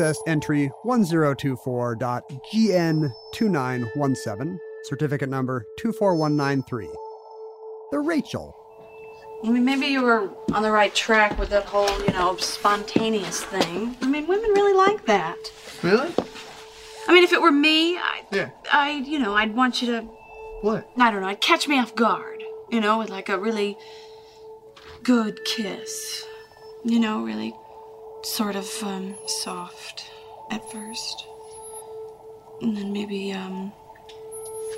Accessed entry 1024.GN2917, certificate number 24193. The Rachel. I mean, maybe you were on the right track with that whole, you know, spontaneous thing. I mean, women really like that. Really? I mean, if it were me, I, Yeah. I, you know, I'd want you to, What? I don't know, I'd catch me off guard, you know, with like a really good kiss. You know, really sort of um, soft at first. And then maybe um,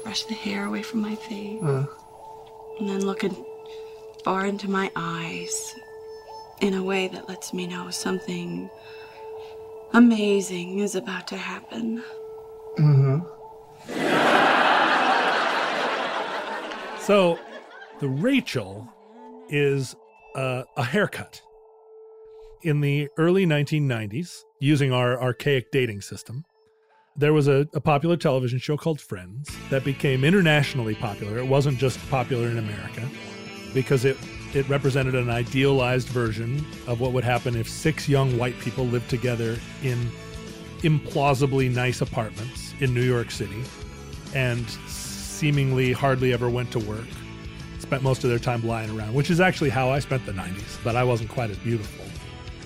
brush the hair away from my face. Uh, And then looking far into my eyes in a way that lets me know something amazing is about to happen. mm-hmm. So, the Rachel is uh, a haircut. In the early 1990s, using our archaic dating system, there was a, a popular television show called Friends that became internationally popular. It wasn't just popular in America because it, it represented an idealized version of what would happen if six young white people lived together in implausibly nice apartments in New York City and seemingly hardly ever went to work. Spent most of their time lying around, which is actually how I spent the 90s, but I wasn't quite as beautiful.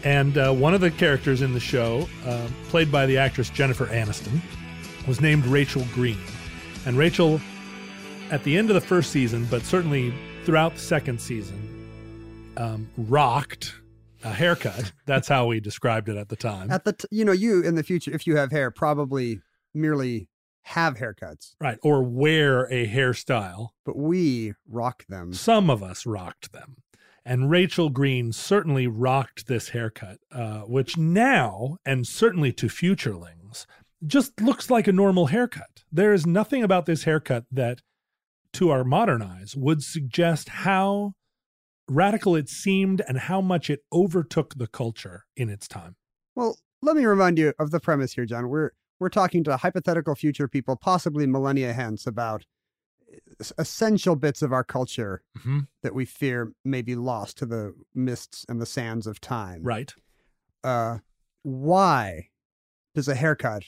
And uh, one of the characters in the show, uh, played by the actress Jennifer Aniston, was named Rachel Green. And Rachel, at the end of the first season, but certainly throughout the second season, um, rocked a haircut. That's how we described it at the time. At the t- you know, you in the future, if you have hair, probably merely have haircuts, right. Or wear a hairstyle. but we rock them. Some of us rocked them. And Rachel Green certainly rocked this haircut, uh, which now, and certainly to futurelings, just looks like a normal haircut. There is nothing about this haircut that, to our modern eyes, would suggest how radical it seemed and how much it overtook the culture in its time. Well, let me remind you of the premise here, John. We're we're talking to hypothetical future people, possibly millennia hence, about essential bits of our culture Mm-hmm. that we fear may be lost to the mists and the sands of time. Right. Uh, why does a haircut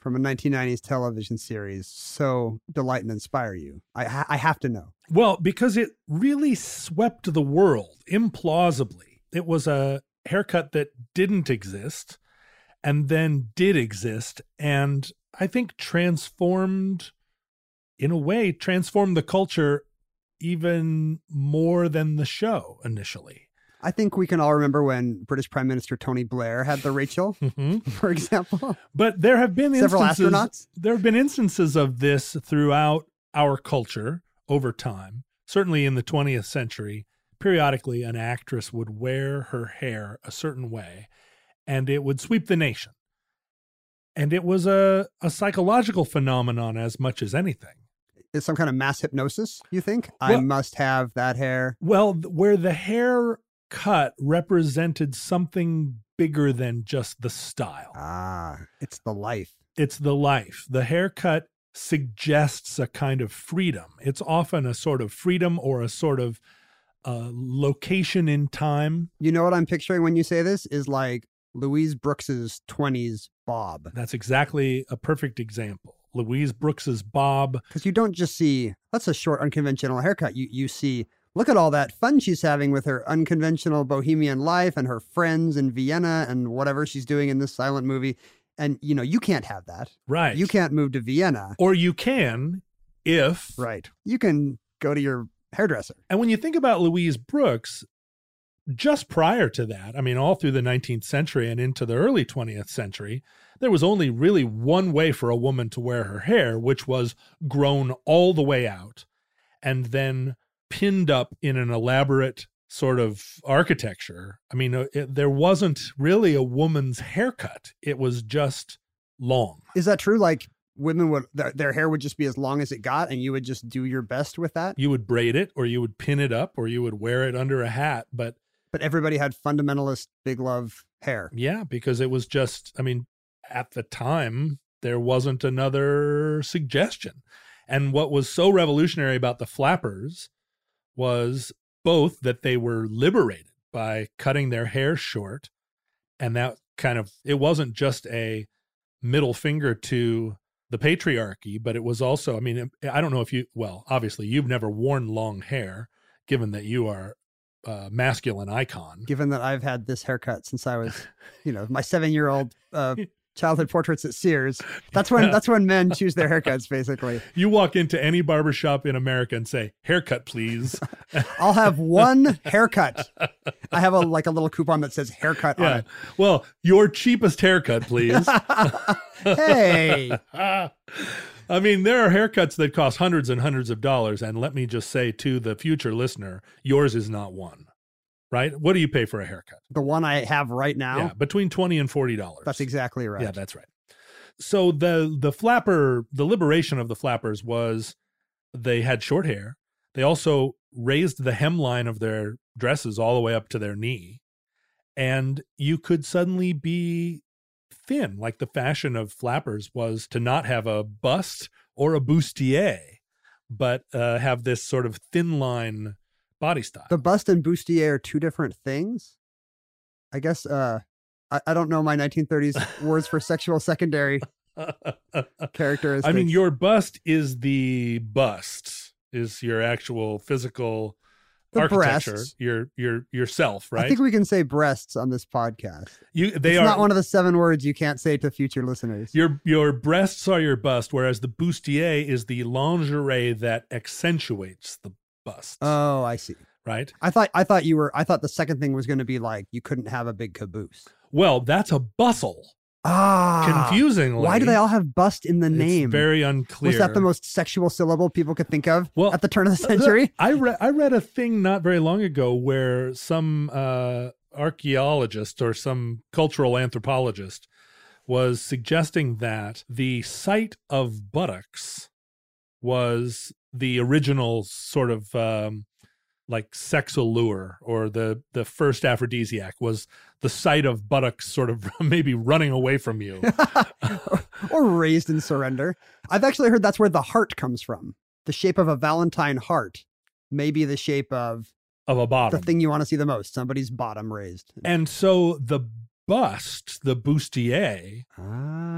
from a 1990s television series so delight and inspire you? I ha- I have to know. Well, because it really swept the world implausibly. It was a haircut that didn't exist and then did exist. And I think transformed, in a way, transformed the culture even more than the show initially. I think we can all remember when British Prime Minister Tony Blair had the Rachel, mm-hmm. for example. But there have been Several instances, astronauts? There have been instances of this throughout our culture over time. Certainly in the 20th century, periodically an actress would wear her hair a certain way and it would sweep the nation. And it was a, a psychological phenomenon as much as anything. Is some kind of mass hypnosis, you think? I must have that hair. Well, where the hair cut represented something bigger than just the style. Ah, it's the life. it's the life. The haircut suggests a kind of freedom. It's often a sort of freedom or a sort of uh, location in time. You know what I'm picturing when you say this is like Louise Brooks's 20s Bob. That's exactly a perfect example. Louise Brooks's bob. Because you don't just see that's a short, unconventional haircut. You you see look at all that fun she's having with her unconventional bohemian life and her friends in Vienna and whatever she's doing in this silent movie. And you know you can't have that. Right. You can't move to Vienna. Or you can if Right. You can go to your hairdresser. And when you think about Louise Brooks, just prior to that, I mean, all through the 19th century and into the early 20th century, there was only really one way for a woman to wear her hair, which was grown all the way out and then pinned up in an elaborate sort of architecture. I mean, uh, it, there wasn't really a woman's haircut, it was just long. Is that true? Like women would their, their hair would just be as long as it got, and you would just do your best with that. You would braid it, or you would pin it up, or you would wear it under a hat. But Everybody had fundamentalist big love hair. Yeah, because it was just, I mean, at the time, there wasn't another suggestion. And what was so revolutionary about the flappers was both that they were liberated by cutting their hair short. And that kind of, it wasn't just a middle finger to the patriarchy, but it was also, I mean, I don't know if you, well, obviously you've never worn long hair, given that you are a masculine icon. Given that I've had this haircut since I was, you know, my seven year old uh, childhood portraits at Sears. That's when that's when men choose their haircuts. Basically, You walk into any barbershop in America and say, haircut, please. I'll have one haircut. I have a like a little coupon that says haircut on yeah. it. Well, your cheapest haircut, please. Hey, I mean, there are haircuts that cost hundreds and hundreds of dollars. And let me just say to the future listener, yours is not one, right? What do you pay for a haircut? the one I have right now. Yeah, between 20 and $40. That's exactly right. Yeah, that's right. So the the flapper, the liberation of the flappers was they had short hair. They also raised the hemline of their dresses all the way up to their knee. And you could suddenly be thin. Like the fashion of flappers was to not have a bust or a bustier, but uh, have this sort of thin line body style. the bust and bustier are two different things. I guess uh I, I don't know my 1930s words for sexual secondary characteristics. I mean, your bust is the bust, is your actual physical The architecture, breasts. your your yourself, right? I think we can say breasts on this podcast. you they it's are not one of the seven words you can't say to future listeners. your your breasts are your bust, whereas the bustier is the lingerie that accentuates the bust, Oh, I see. right? I thought I thought you were I thought the second thing was going to be like you couldn't have a big caboose. Well, that's a bustle. Ah, Confusingly, Why do they all have bust in the it's name? very unclear. Was that the most sexual syllable people could think of Well, at the turn of the century? I read I read a thing not very long ago where some uh, archaeologist or some cultural anthropologist was suggesting that the site of buttocks was the original sort of um, like sex allure or the the first aphrodisiac was the sight of buttocks sort of maybe running away from you. or raised in surrender. I've actually heard that's where the heart comes from. The shape of a Valentine heart maybe the shape of of a bottom. the thing you want to see the most, somebody's bottom raised. and so the bust, the bustier,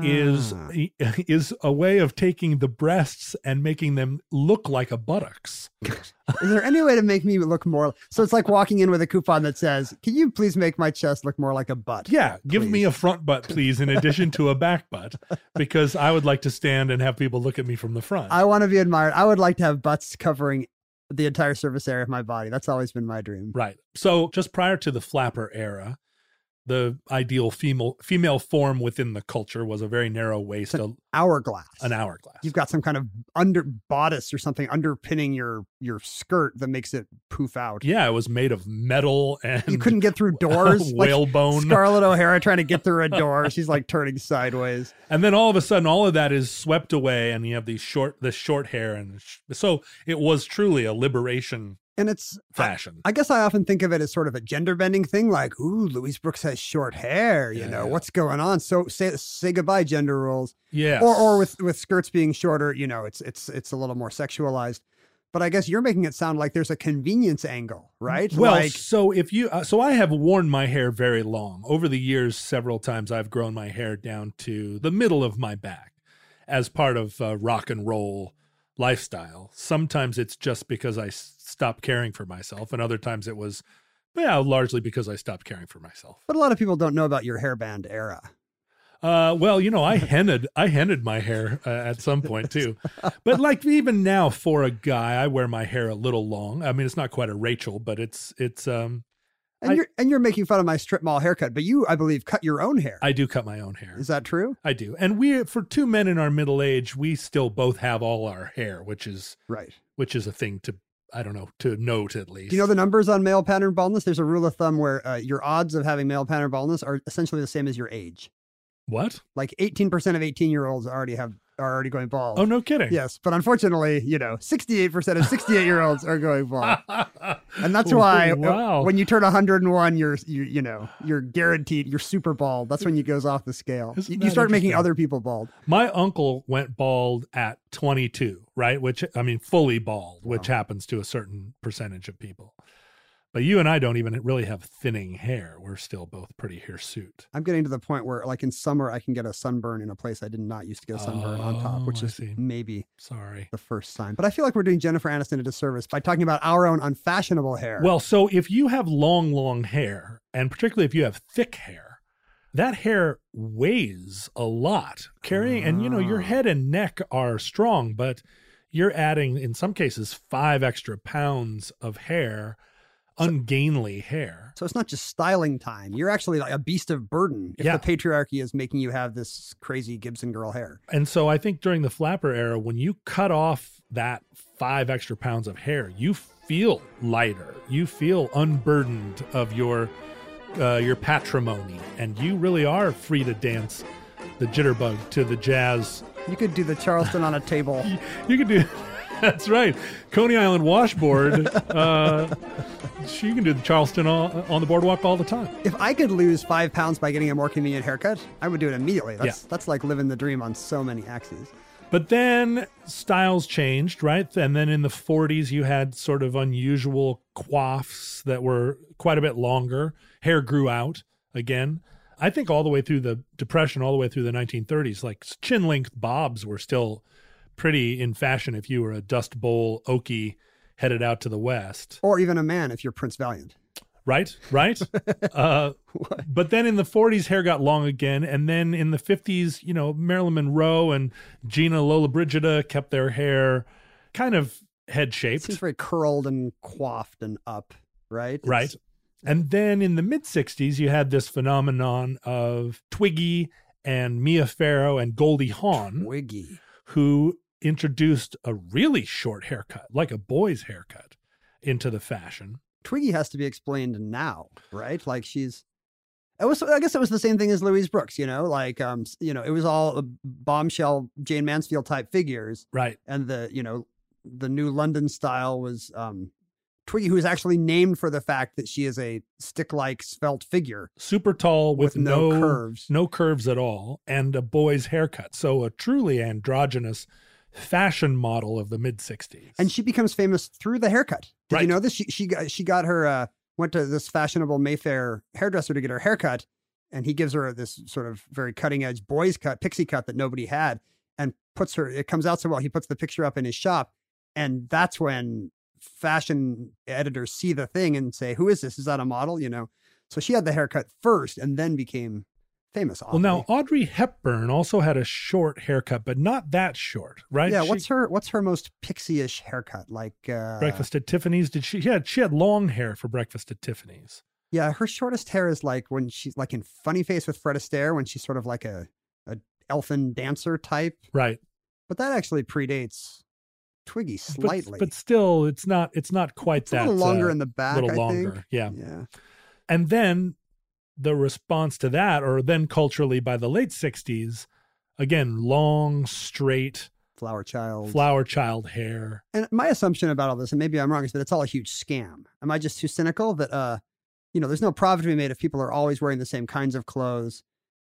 is Ah. is a way of taking the breasts and making them look like a buttocks. Is there any way to make me look more? So it's like walking in with a coupon that says, "Can you please make my chest look more like a butt?" Yeah, give me a front butt, please, in addition to a back butt, because I would like to stand and have people look at me from the front. I want to be admired. I would like to have butts covering the entire surface area of my body. That's always been my dream. right. So just prior to the flapper era, the ideal female female form within the culture was a very narrow waist, a, Hourglass. an hourglass. You've got some kind of under bodice or something underpinning your your skirt that makes it poof out. yeah, it was made of metal and You couldn't get through doors. like whalebone. Scarlett O'Hara trying to get through a door. She's like turning sideways. and then all of a sudden all of that is swept away and you have these short this short hair and sh- so it was truly a liberation And it's fashion I guess I often think of it as sort of a gender bending thing, like, ooh, Louise Brooks has short hair, you Yeah, know, yeah. what's going on? So say say goodbye, gender roles. Yeah. Or or with with skirts being shorter, you know, it's it's it's a little more sexualized. But I guess you're making it sound like there's a convenience angle, right? well like so if you uh, so i have worn my hair very long over the years several times i've grown my hair down to the middle of my back as part of uh, rock and roll lifestyle. Sometimes it's just because I stopped caring for myself, and other times it was, yeah, largely because I stopped caring for myself. But a lot of people don't know about your hairband era. Uh, well, you know, I henned, I henned my hair uh, at some point too, but like even now for a guy, I wear my hair a little long. I mean, it's not quite a Rachel, but it's it's um, And I- you're and you're making fun of my strip mall haircut, but you, I believe, cut your own hair. I do cut my own hair. Is that true? I do, and we for two men in our middle age, we still both have all our hair, which is Right. which is a thing to I don't know to note at least. Do you know the numbers on male pattern baldness? There's a rule of thumb where uh, your odds of having male pattern baldness are essentially the same as your age. what? Like 18% of 18 year olds already have are already going bald. Oh, no kidding. Yes, but unfortunately, you know, 68% of 68 year olds are going bald. And that's why uh, Wow. when you turn 101, you're you, you know, you're guaranteed you're super bald. That's when you goes off the scale. You, you start making other people bald. My uncle went bald at 22, right? Which I mean, fully bald, which happens to a certain percentage of people. But you and I don't even really have thinning hair. We're still both pretty hirsute. I'm getting to the point where like in summer I can get a sunburn in a place I did not used to get a sunburn on top, Oh, which I is see. maybe Sorry. the first sign. But I feel like we're doing Jennifer Aniston a disservice by talking about our own unfashionable hair. Well, so if you have long, long hair, and particularly if you have thick hair, that hair weighs a lot. Carrying, and you know, your head and neck are strong, but you're adding, in some cases, five extra pounds of hair, ungainly hair. So it's not just styling time. You're actually like a beast of burden if Yeah. the patriarchy is making you have this crazy Gibson girl hair. And so I think during the flapper era, when you cut off that five extra pounds of hair, you feel lighter. You feel unburdened of your uh, your patrimony, and you really are free to dance the jitterbug to the jazz. You could do the Charleston on a table. You could do. That's right, Coney Island washboard. uh, you can do the Charleston on, on the boardwalk all the time. If I could lose five pounds by getting a more convenient haircut, I would do it immediately. That's Yeah. that's like living the dream on so many axes. But then styles changed, right? And then in the 40s, you had sort of unusual coiffs that were quite a bit longer. Hair grew out again. I think all the way through the Depression, all the way through the 1930s, like chin length bobs were still pretty in fashion if you were a Dust Bowl Okie headed out to the West Or even a man if you're Prince Valiant. right right uh, but then in the 40s hair got long again and then in the 50s you know marilyn monroe and gina lollobrigida kept their hair kind of head shaped seems very curled and coiffed and up, right? It's- right and then in the mid 60s you had this phenomenon of twiggy and mia farrow and goldie hawn Wiggy. who introduced a really short haircut like a boy's haircut into the fashion Twiggy has to be explained now, right? Like she's. It was. I guess it was the same thing as Louise Brooks. You know, like um, you know, it was all a bombshell Jayne Mansfield type figures, right and the you know, the new London style was um, Twiggy, who is actually named for the fact that she is a stick-like svelte figure super tall with, with, no, no curves. no curves at all, and a boy's haircut. So a truly androgynous fashion model of the mid 60s. and she becomes famous through the haircut. Did Right. you know this? She she got, she got her uh, went to this fashionable Mayfair hairdresser to get her haircut, and he gives her this sort of very cutting edge boys cut, pixie cut that nobody had, and puts her. It comes out so well. He puts the picture up in his shop, and that's when fashion editors see the thing and say, "Who is this? Is that a model?" You know. So she had the haircut first, and then became famous. well, now. Audrey Hepburn also had a short haircut, but not that short, right? yeah. She- What's her What's her most pixie-ish haircut? Like uh, Breakfast at Tiffany's? Did she? Had, she had long hair for Breakfast at Tiffany's. Yeah, her shortest hair is like when she's like in Funny Face with Fred Astaire when she's sort of like a, a elfin dancer type. Right. But that actually predates Twiggy slightly. But, still, it's not. It's not quite it's a that. little longer uh, in the back, A little I longer. think. Yeah. Yeah. And then the response to that, or then culturally by the late 60s, again, long, straight Flower Child. flower child hair. and my assumption about all this, and maybe I'm wrong, is that it's all a huge scam. Am I just too cynical that uh, you know, there's no profit to be made if people are always wearing the same kinds of clothes?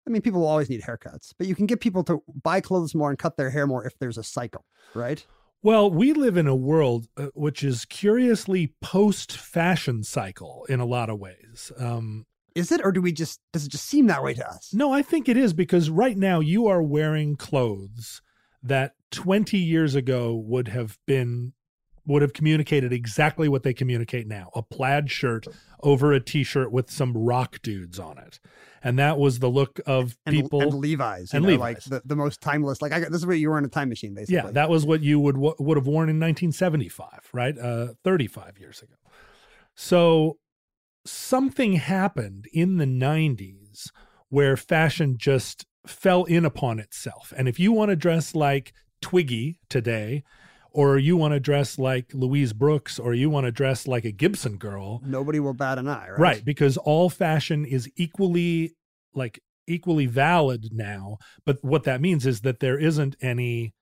I mean, people will always need haircuts, but you can get people to buy clothes more and cut their hair more if there's a cycle, right? Well, we live in a world uh, which is curiously post fashion cycle in a lot of ways. Um, Is it, or do we just does it just seem that way to us? no, I think it is because right now you are wearing clothes that 20 years ago would have been would have communicated exactly what they communicate now a plaid shirt over a t-shirt with some rock dudes on it and that was the look of and, people and Levi's, you and know, Levi's. like the, the most timeless. Like I, this is what you were in a time machine, basically. yeah that was what you would would have worn in 1975 right uh 35 years ago so something happened in the 90s where fashion just fell in upon itself and if you want to dress like twiggy today or you want to dress like louise brooks or you want to dress like a gibson girl Nobody will bat an eye, right? right because all fashion is equally like equally valid now but what that means is that there isn't any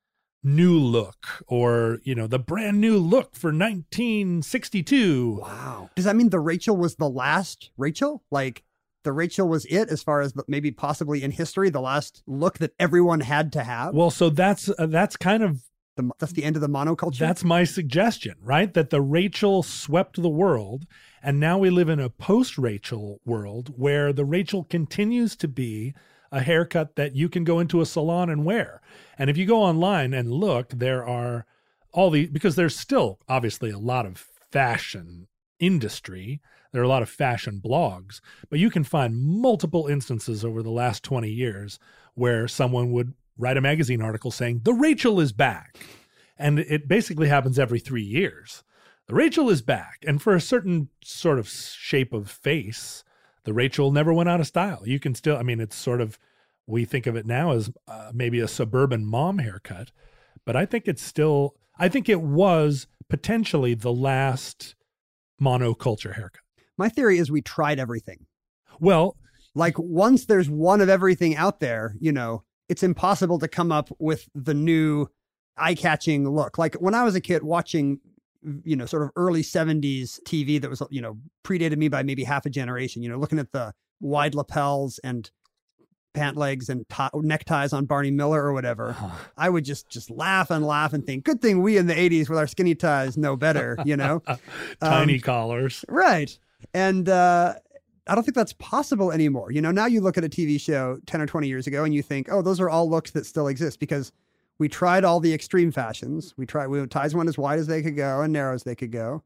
new look or you know the brand new look for 1962 Wow. Does that mean the Rachel was the last Rachel? Like the Rachel was it as far as maybe possibly in history the last look that everyone had to have? well so that's uh, that's kind of the, that's the end of the monoculture. That's my suggestion, right? That the Rachel swept the world, and now we live in a post Rachel world where the Rachel continues to be a haircut that you can go into a salon and wear. And if you go online and look, there are all the because there's still obviously a lot of fashion industry. There are a lot of fashion blogs, but you can find multiple instances over the last 20 years where someone would write a magazine article saying, The Rachel is back. And it basically happens every three years. The Rachel is back. And for a certain sort of shape of face, the Rachel never went out of style. You can still, I mean, it's sort of, we think of it now as uh, maybe a suburban mom haircut, but I think it's still, I think it was potentially the last monoculture haircut. my theory is we tried everything. Well, Like once there's one of everything out there, you know, it's impossible to come up with the new eye-catching look. Like when I was a kid watching you know, sort of early 70s TV that was, you know, predated me by maybe half a generation, you know, looking at the wide lapels and pant legs and tie neckties on Barney Miller or whatever. I would just just laugh and laugh and think, good thing we in the 80s with our skinny ties know better, you know. tiny Um, collars. Right. And uh, I don't think that's possible anymore. You know, now you look at a TV show 10 or 20 years ago and you think, oh, those are all looks that still exist because we tried all the extreme fashions. We tried, we ties went as wide as they could go and narrow as they could go.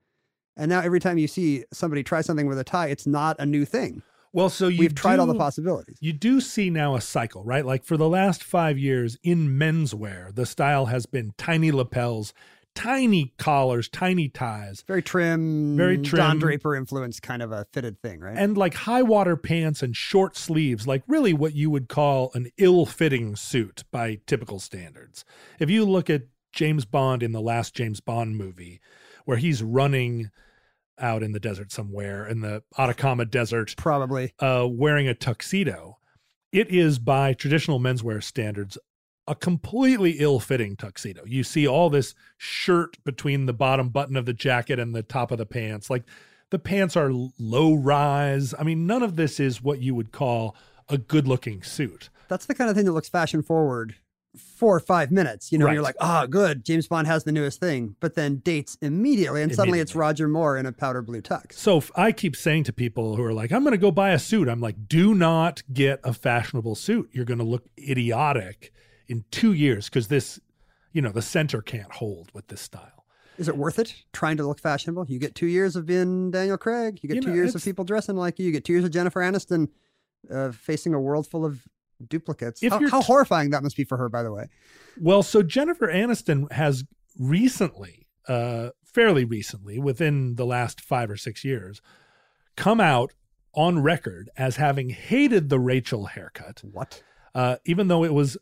And now every time you see somebody try something with a tie, it's not a new thing. Well, so you We've tried all the possibilities. You do see now a cycle, right? Like for the last five years in menswear, the style has been tiny lapels, tiny collars, tiny ties, Very trim, Very trim. Don. Draper influence kind of a fitted thing, right? and like high water pants and short sleeves, like really what you would call an ill fitting suit by typical standards. If you look at James Bond in the last James Bond movie, where he's running out in the desert somewhere in the Atacama Desert, Probably. uh, wearing a tuxedo, it is by traditional menswear standards a completely ill-fitting tuxedo. You see all this shirt between the bottom button of the jacket and the top of the pants. Like the pants are low rise. I mean, none of this is what you would call a good-looking suit. That's the kind of thing that looks fashion forward four or five minutes. You know, Right. you're like, ah, good. James Bond has the newest thing, but then dates immediately, and suddenly it's Roger Moore in a powder blue tux. So I keep saying to people who are like, I'm going to go buy a suit. I'm like, do not get a fashionable suit. You're going to look idiotic in two years because this, you know, the center can't hold with this style. Is it worth it trying to look fashionable? You get two years of being Daniel Craig. You get You two know, years of people dressing like you. You get two years of Jennifer Aniston uh, facing a world full of duplicates. How, how t- horrifying that must be for her, by the way. Well, so Jennifer Aniston has recently, uh, fairly recently, within the last five or six years, come out on record as having hated the Rachel haircut, What? uh, even though it was,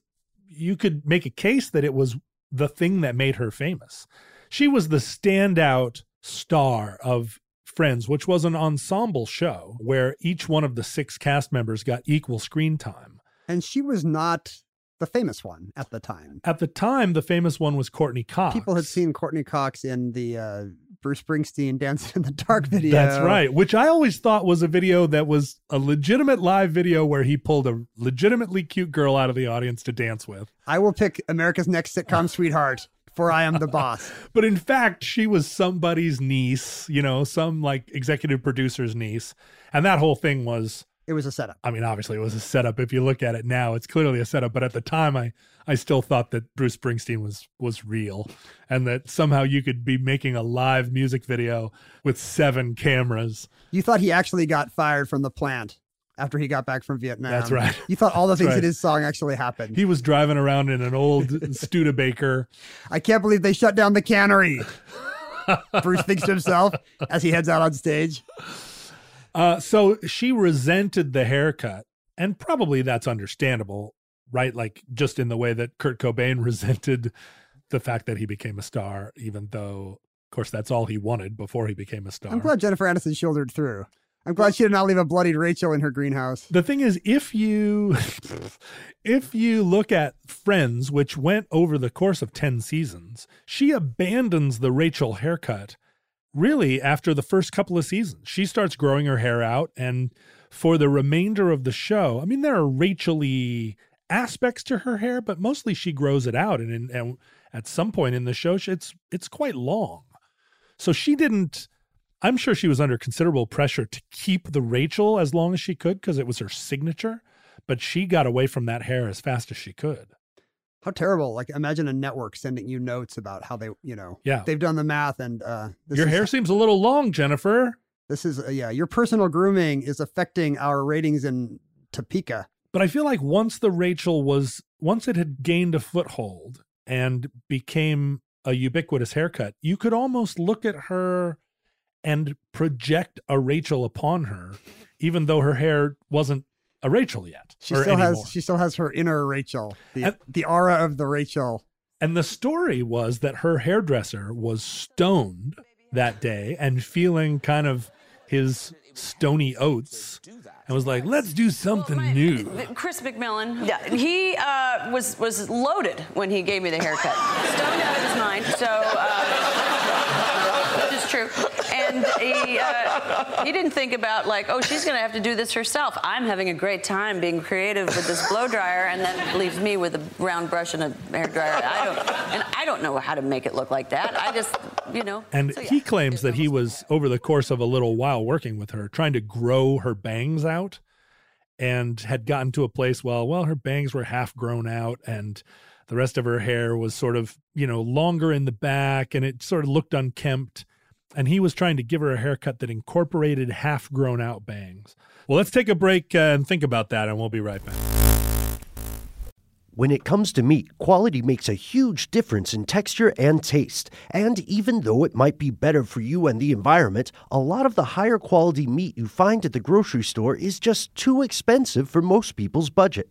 you could make a case that it was the thing that made her famous. She was the standout star of Friends, which was an ensemble show where each one of the six cast members got equal screen time. And she was not the famous one at the time. At the time, the famous one was Courteney Cox. People had seen Courteney Cox in the uh, Bruce Springsteen dancing in the Dark video. That's right. Which I always thought was a video that was a legitimate live video where he pulled a legitimately cute girl out of the audience to dance with. I will pick America's Next Sitcom Sweetheart for I Am the Boss. But in fact, she was somebody's niece, you know, some like executive producer's niece. And that whole thing was It was a setup. I mean, obviously it was a setup. If you look at it now, it's clearly a setup. But at the time, I I still thought that Bruce Springsteen was was real, and that somehow you could be making a live music video with seven cameras. You thought he actually got fired from the plant after he got back from Vietnam. That's right. You thought all the things right. in his song actually happened. He was driving around in an old Studebaker. I can't believe they shut down the cannery. Bruce thinks to himself as he heads out on stage. Uh, so she resented the haircut, and probably that's understandable, right? Like just in the way that Kurt Cobain resented the fact that he became a star, even though, of course, that's all he wanted before he became a star. I'm glad Jennifer Aniston shouldered through. I'm glad she did not leave a bloodied Rachel in her greenhouse. the thing is if you if you look at friends which went over the course of 10 seasons she abandons the rachel haircut really after the first couple of seasons she starts growing her hair out and for the remainder of the show i mean there are rachel-y aspects to her hair but mostly she grows it out and, and, and at some point in the show it's it's quite long so she didn't I'm sure she was under considerable pressure to keep the Rachel as long as she could because it was her signature, but she got away from that hair as fast as she could. How terrible. Like imagine a network sending you notes about how they, you know, Yeah. they've done the math and uh this Your is, hair seems a little long, Jennifer. this is uh, yeah, your personal grooming is affecting our ratings in Topeka. But I feel like once the Rachel was, once it had gained a foothold and became a ubiquitous haircut, you could almost look at her and project a Rachel upon her, even though her hair wasn't a Rachel yet. She still anymore. has she still has her inner Rachel. The And- the aura of the Rachel. And the story was that her hairdresser was stoned that day and feeling kind of his stony oats and was like, let's do something new. Chris McMillan, yeah, he uh, was was loaded when he gave me the haircut, stoned out of his mind. So, uh, which is true. And he uh, he didn't think about like, oh, she's gonna have to do this herself. I'm having a great time being creative with this blow dryer, and then leaves me with a round brush and a hair dryer. I don't, and I don't know how to make it look like that. I just, you know. And so, yeah. he claims that he was, over the course of a little while working with her, trying to grow her bangs out and had gotten to a place, well, well, her bangs were half grown out and the rest of her hair was sort of, you know, longer in the back and it sort of looked unkempt. And he was trying to give her a haircut that incorporated half grown out bangs. Well, let's take a break uh, and think about that, and we'll be right back. When it comes to meat, quality makes a huge difference in texture and taste. And even though it might be better for you and the environment, a lot of the higher quality meat you find at the grocery store is just too expensive for most people's budget.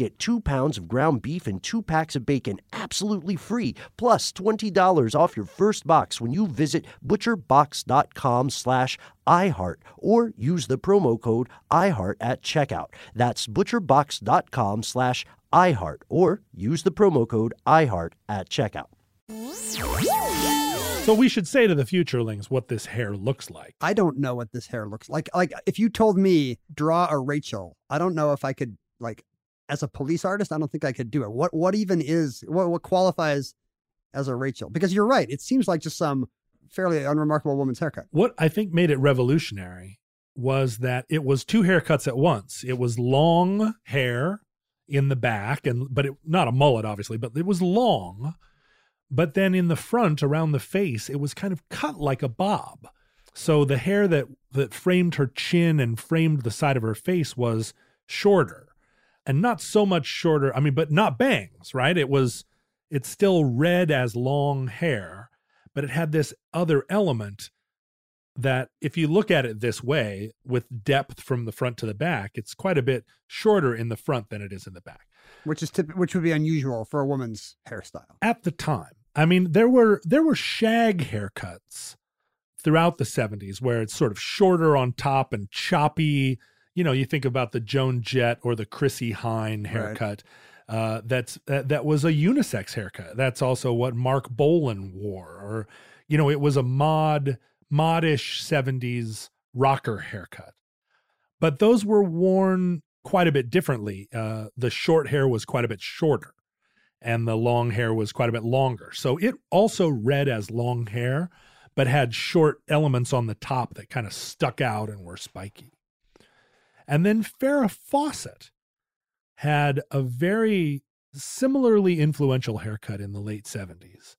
get two pounds of ground beef and two packs of bacon absolutely free, plus $20 off your first box when you visit butcherbox.com slash iHeart or use the promo code iHeart at checkout. That's butcherbox.com slash iHeart or use the promo code iHeart at checkout. So we should say to the futurelings what this hair looks like. I don't know what this hair looks like. Like if you told me draw a Rachel, I don't know if I could like as a police artist, I don't think I could do it. What what even is what what qualifies as a Rachel? Because you're right, it seems like just some fairly unremarkable woman's haircut. What I think made it revolutionary was that it was two haircuts at once. It was long hair in the back and but it not a mullet obviously, but it was long. But then in the front around the face, it was kind of cut like a bob. So the hair that that framed her chin and framed the side of her face was shorter. And not so much shorter, I mean, but not bangs, right? It was it's still red as long hair, but it had this other element that if you look at it this way with depth from the front to the back it's quite a bit shorter in the front than it is in the back Which is typ- which would be unusual for a woman's hairstyle. at the time i mean there were there were shag haircuts throughout the 70s where it's sort of shorter on top and choppy you know, you think about the Joan Jett or the Chrissie Hynde haircut. Uh, that's that, that was a unisex haircut. That's also what Marc Bolan wore, or you know, it was a mod modish '70s rocker haircut. But those were worn quite a bit differently. Uh, the short hair was quite a bit shorter, and the long hair was quite a bit longer. So it also read as long hair, but had short elements on the top that kind of stuck out and were spiky. And then Farrah Fawcett had a very similarly influential haircut in the late 70s,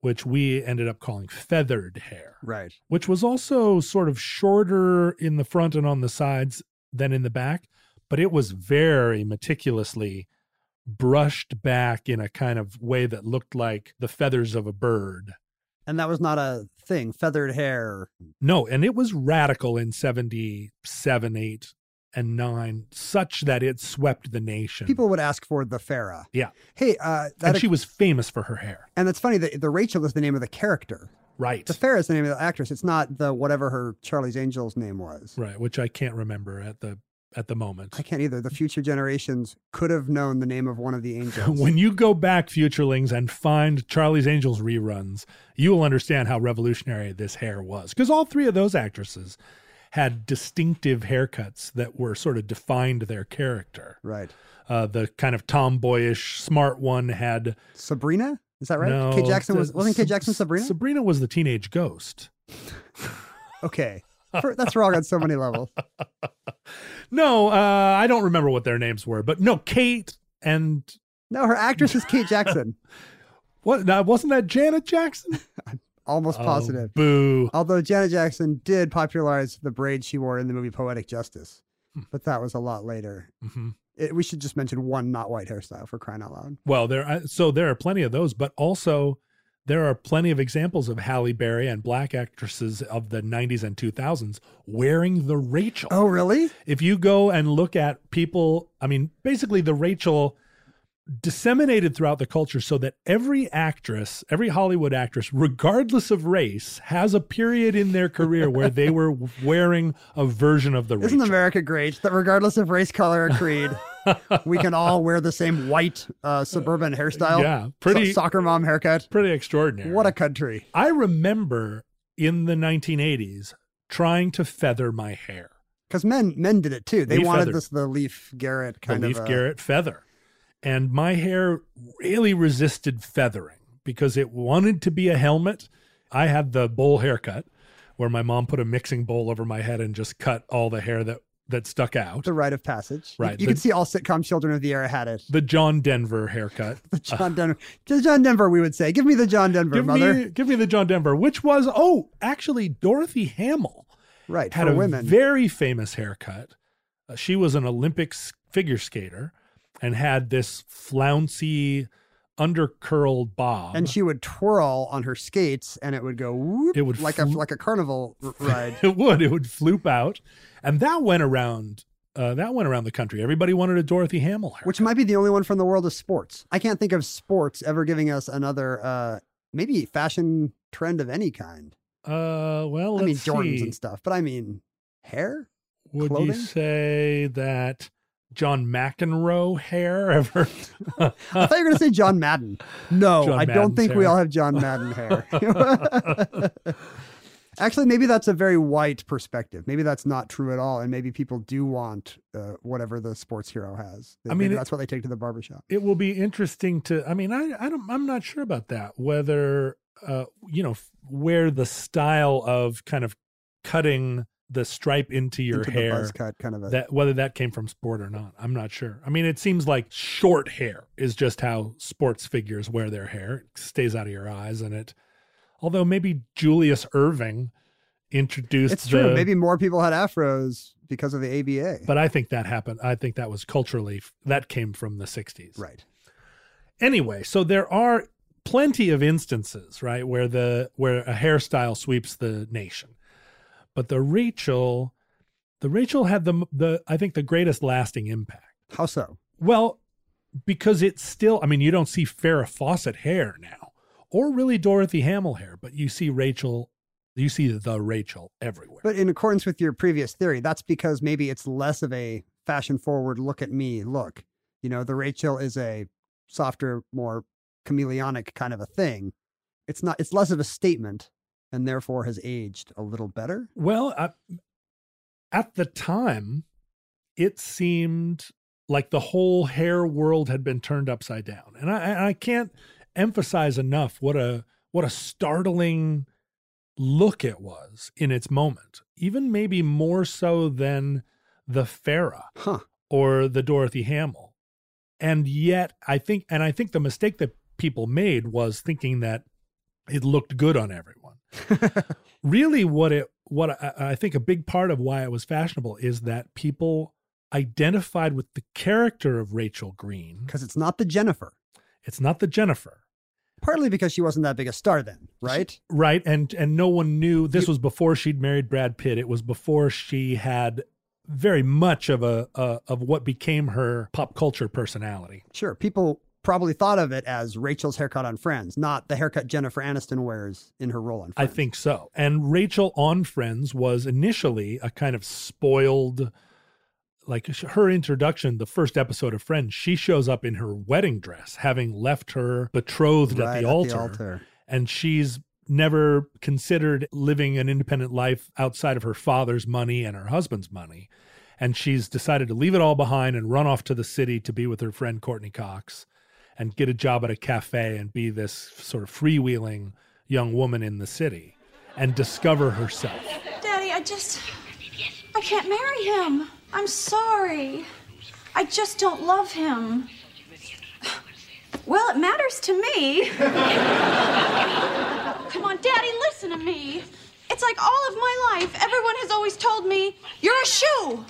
which we ended up calling feathered hair, Right. which was also sort of shorter in the front and on the sides than in the back, but it was very meticulously brushed back in a kind of way that looked like the feathers of a bird. And that was not a thing. Feathered hair. No, and it was radical in 77, 8, and 9, such that it swept the nation. People would ask for the Farrah. yeah. Hey, uh, that And she was famous for her hair. and it's funny that the Rachel is the name of the character. Right. The Farrah is the name of the actress. It's not the whatever her Charlie's Angels name was. Right, which I can't remember at the at the moment. I can't either. The future generations could have known the name of one of the angels. when you go back, Futurelings, and find Charlie's Angels reruns, you will understand how revolutionary this hair was. Because all three of those actresses had distinctive haircuts that were sort of defined their character. right. Uh, the kind of tomboyish, smart one had Sabrina? Is that right? no. Kate Jackson was wasn't Kate Jackson Sabrina? Sabrina was the teenage ghost. okay. That's wrong on so many levels. No, uh, I don't remember what their names were, but no, Kate and No, her actress is Kate Jackson. what? Now, wasn't that Janet Jackson? Almost Oh, positive. boo. Although Janet Jackson did popularize the braid she wore in the movie Poetic Justice, Hmm. but that was a lot later. Mhm. It, we should just mention one not white hairstyle for crying out loud. Well, there uh, so there are plenty of those, but also there are plenty of examples of Halle Berry and black actresses of the 90s and 2000s wearing the Rachel. Oh, really? If you go and look at people, I mean, basically the Rachel disseminated throughout the culture so that every actress, every Hollywood actress, regardless of race, has a period in their career where they were wearing a version of the Rachel. Isn't America great that regardless of race, color, or creed, we can all wear the same white uh, suburban hairstyle? Yeah, pretty- So- soccer mom haircut. Pretty extraordinary. What a country. I remember in the 1980s trying to feather my hair. Because men men did it too. They Leif wanted feather. this the Leif Garrett The kind Leif of Leif Garrett feather. And my hair really resisted feathering because it wanted to be a helmet. I had the bowl haircut where my mom put a mixing bowl over my head and just cut all the hair that, that stuck out. the rite of passage. Right, You, the- can see all sitcom children of the era had it. The John Denver haircut. The John Denver. The John Denver, we would say. Give me the John Denver, give mother. me give me the John Denver, which was oh, actually Dorothy Hamill right. had a women. very famous haircut. Uh, she was an Olympics figure skater and had this flouncy undercurled bob. and she would twirl on her skates and it would go whoop, It would like a like a carnival r- ride. it would it would floop out, and that went around. Uh, that went around the country. Everybody wanted a Dorothy Hamill haircut. which might be the only one from the world of sports. I can't think of sports ever giving us another uh maybe fashion trend of any kind. Uh, well, I mean Jordans see. and stuff, but I mean hair? Would clothing? you say that John McEnroe hair ever? I thought you were going to say John Madden. No, John I don't Madden's think we all have John Madden hair. Actually, maybe that's a very white perspective. Maybe that's not true at all, and maybe people do want uh, whatever the sports hero has. I mean, Maybe it- that's what they take to the barbershop. it will be interesting to. I mean, I I don't. I'm not sure about that. Whether uh, you know, where the style of kind of cutting the stripe into your Into hair cut kind of a that whether that came from sport or not i'm not sure i mean it seems like short hair is just how sports figures wear their hair it stays out of your eyes and it although maybe julius erving introduced It's true. the- Maybe more people had afros because of the ABA. but i think that happened i think that was culturally that came from the 60s right. anyway so there are plenty of instances right where the where a hairstyle sweeps the nation but the rachel the rachel had the the i think the greatest lasting impact How so? well because it's still i mean you don't see farrah fawcett hair now or really dorothy hamill hair but you see rachel You see the Rachel everywhere. But in accordance with your previous theory, that's because maybe it's less of a fashion forward look at me look. You know, the Rachel is a softer, more chameleonic kind of a thing. It's not it's less of a statement and therefore has aged a little better. Well, I, at the time, it seemed like the whole hair world had been turned upside down, and I, I can't emphasize enough what a what a startling look it was in its moment, even maybe more so than the Farrah Huh. or the Dorothy Hamill. And yet, I think, and I think the mistake that people made was thinking that it looked good on everyone. really, what it, what I, I think a big part of why it was fashionable is that people identified with the character of Rachel Green. Because it's not the Jennifer. It's not the Jennifer. Partly because she wasn't that big a star then, right? Right. And and no one knew this was before she'd married Brad Pitt. It was before she had very much of a, a of what became her pop culture personality. Sure. People probably thought of it as Rachel's haircut on Friends, not the haircut Jennifer Aniston wears in her role on I think so. And Rachel on Friends was initially a kind of spoiled, like her introduction, the first episode of Friends, she shows up in her wedding dress, having left her betrothed Right, at, the, altar, altar. And she's never considered living an independent life outside of her father's money and her husband's money. And she's decided to leave it all behind and run off to the city to be with her friend Courteney Cox and get a job at a cafe and be this sort of freewheeling young woman in the city and discover herself. Daddy, I just. I can't marry him. I'm sorry. I just don't love him. Well, it matters to me. Come on, Daddy, listen to me. It's like all of my life, everyone has always told me, you're a shoe.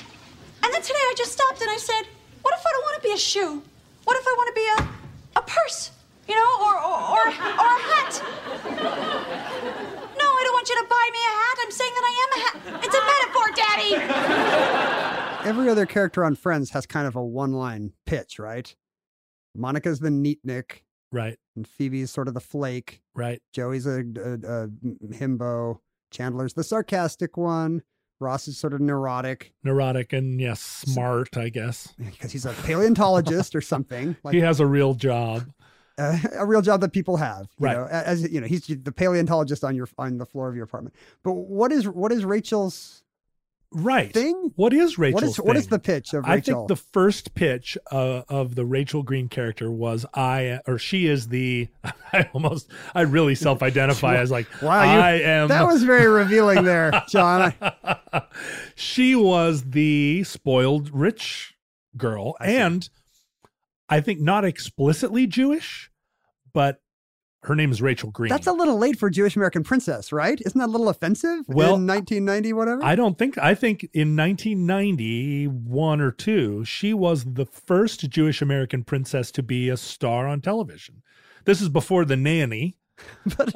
And then today I just stopped and I said, what if I don't want to be a shoe? What if I want to be a, a purse? You know, or, or, or, or a hat? No, I don't want you to buy me a hat. I'm saying that I am a hat. It's a metaphor, Daddy. Every other character on Friends has kind of a one line pitch, right? Monica's the neatnik, Right, and Phoebe's sort of the flake. right. Joey's a, a, a himbo. Chandler's the sarcastic one. Ross is sort of neurotic Neurotic and yes, smart, I guess. because he's a paleontologist or something. Like he has a real job. uh, a real job that people have. You Right. know, as you know, he's the paleontologist on your on the floor of your apartment. But what is what is Rachel's Right. thing? What is Rachel's what is what is the pitch of Rachel? I think the first pitch uh, of the Rachel Green character was I or she is the I almost I really self-identify as like wow, you, I am that was very revealing there, John. She was the spoiled rich girl I and I think not explicitly Jewish but her name is Rachel Green. That's a little late for Jewish American princess, right? Isn't that a little offensive? Well, in 1990, whatever. I don't think I think in 1991 or 2 she was the first Jewish American princess to be a star on television. This is before the nanny. but